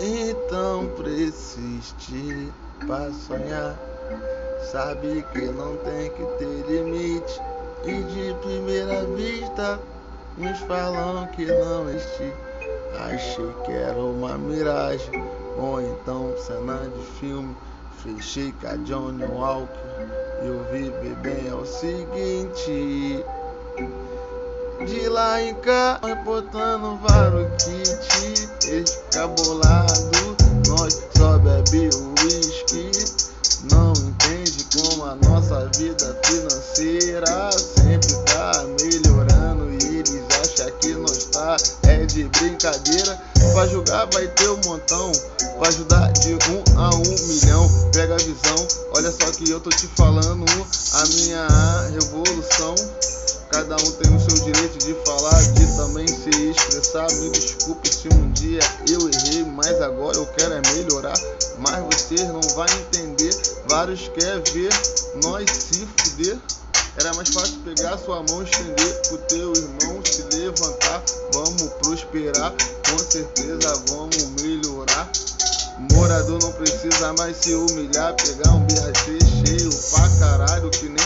Então persiste pra sonhar. Sabe que não tem que ter limite. E de primeira vista, uns falam que não existe. Achei que era uma miragem, ou então cena de filme. Fechei com a Johnny Walker e eu vi bem é o seguinte. De lá em cá, importando vários kit, bolado, nós só bebe uísque. Não entende como a nossa vida financeira sempre tá melhorando e eles acham que nós tá é de brincadeira. Pra julgar vai ter um montão, pra ajudar de um a um milhão. Pega a visão, olha só que eu tô te falando a minha revolução. Cada um tem o seu direito de falar, de também se expressar. Me desculpe se um dia eu errei, mas agora eu quero é melhorar. Mas vocês não vão entender. Vários querem ver nós se fuder. Era mais fácil pegar sua mão, estender pro teu irmão se levantar. Vamos prosperar, com certeza vamos melhorar. Morador não precisa mais se humilhar, pegar um BRT cheio pra caralho que nem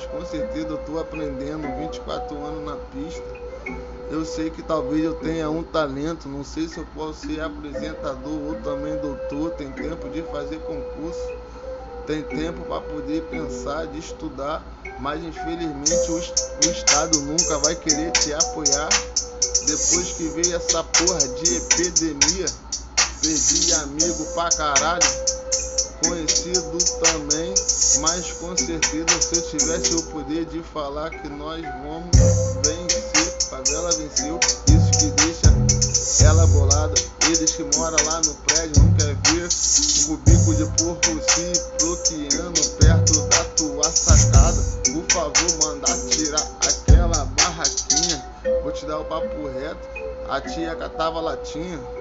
mas com certeza eu tô aprendendo 24 anos na pista. Eu sei que talvez eu tenha um talento, não sei se eu posso ser apresentador ou também doutor, tem tempo de fazer concurso, tem tempo para poder pensar, de estudar, mas infelizmente o, o Estado nunca vai querer te apoiar. Depois que veio essa porra de epidemia, perdi amigo pra caralho, conhecido também, mas com certeza se eu tivesse o poder de falar que nós vamos vencer, favela venceu, isso que deixa ela bolada. Eles que moram lá no prédio não quer ver o bico de porco se bloqueando perto da tua sacada. Por favor, mandar tirar aquela barraquinha. Vou te dar o papo reto. A tia catava latinha.